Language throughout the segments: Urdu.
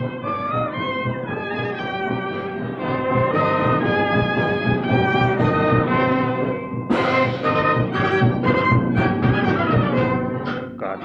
Thank you.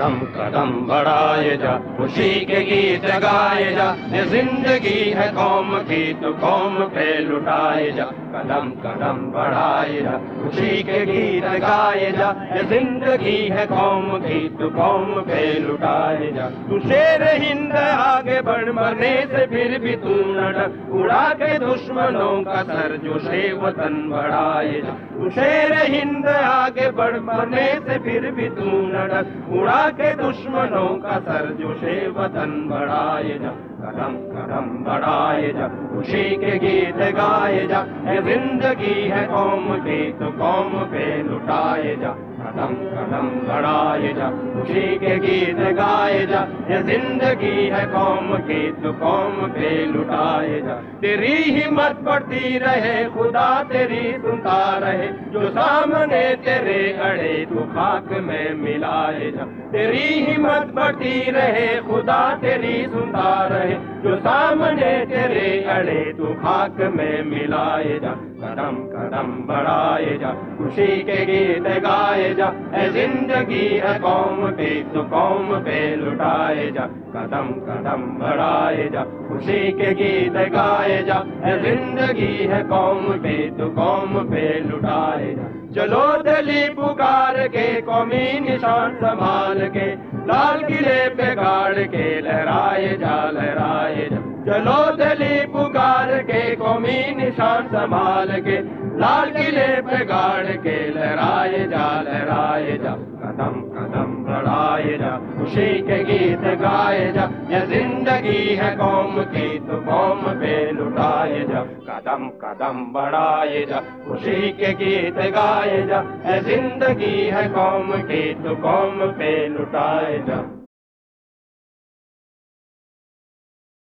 قدم قدم بڑھائے جا خوشی کے گیت گائے جا یہ زندگی ہے قوم کی تو قوم پہ لٹائے جا قدم قدم بڑھائے جا خوشی کے گیت گائے جا یہ زندگی ہے قوم کی تو قوم پہ لٹائے جا تو شیر ہند آگے بڑھ مرنے سے پھر بھی تو نہ ڈر اڑا کے دشمنوں کا سر جو شے وطن بڑھائے جا تو شیر ہند آگے بڑھ مرنے سے پھر بھی تو نہ ڈر اڑا کے دشمنوں کا سر جوشے وطن بڑھائے جا، قدم قدم بڑھائے جا، خوشی کے گیت گائے جا، یہ زندگی ہے قوم کی تو قوم پہ لٹائے جا۔ قدم قدم بڑھائے جا خوشی کے گیت گائے جا یہ زندگی ہے قوم کی تو قوم پہ لٹائے جا تیری ہمت بڑھتی رہے خدا تیری سنتا رہے جو سامنے تیرے اڑے تو خاک میں ملائے جا تیری ہمت بڑھتی رہے خدا تیری سنتا رہے جو سامنے تیرے اڑے تو خاک میں ملائے جا قدم قدم بڑھائے جا خوشی کے گیت گائے جا اے زندگی ہے قوم کی تو قوم پہ لٹائے جا قدم قدم بڑھائے جا خوشی کے گیت گائے جا اے زندگی ہے قوم پہ تو قوم پہ لٹائے جا چلو دلی پکار کے قومی نشان سنبھال کے لال قلعے پہ گاڑ کے لہرائے جا لہرائے جا چلو دلی پکار کے، قومی نشان سنبھال کے۔ لال قلعے پہ گاڑ کے، لہرائے جا لہرائے جا۔ قدم قدم بڑھائے جا۔ خوشی کے گیت گائے جا۔ یہ زندگی ہے قوم کی، تو قوم پہ لٹائے جا۔ قدم قدم بڑھائے جا۔ خوشی کے گیت گائے جا۔ اے زندگی ہے قوم کی، تو قوم پہ لٹائے جا۔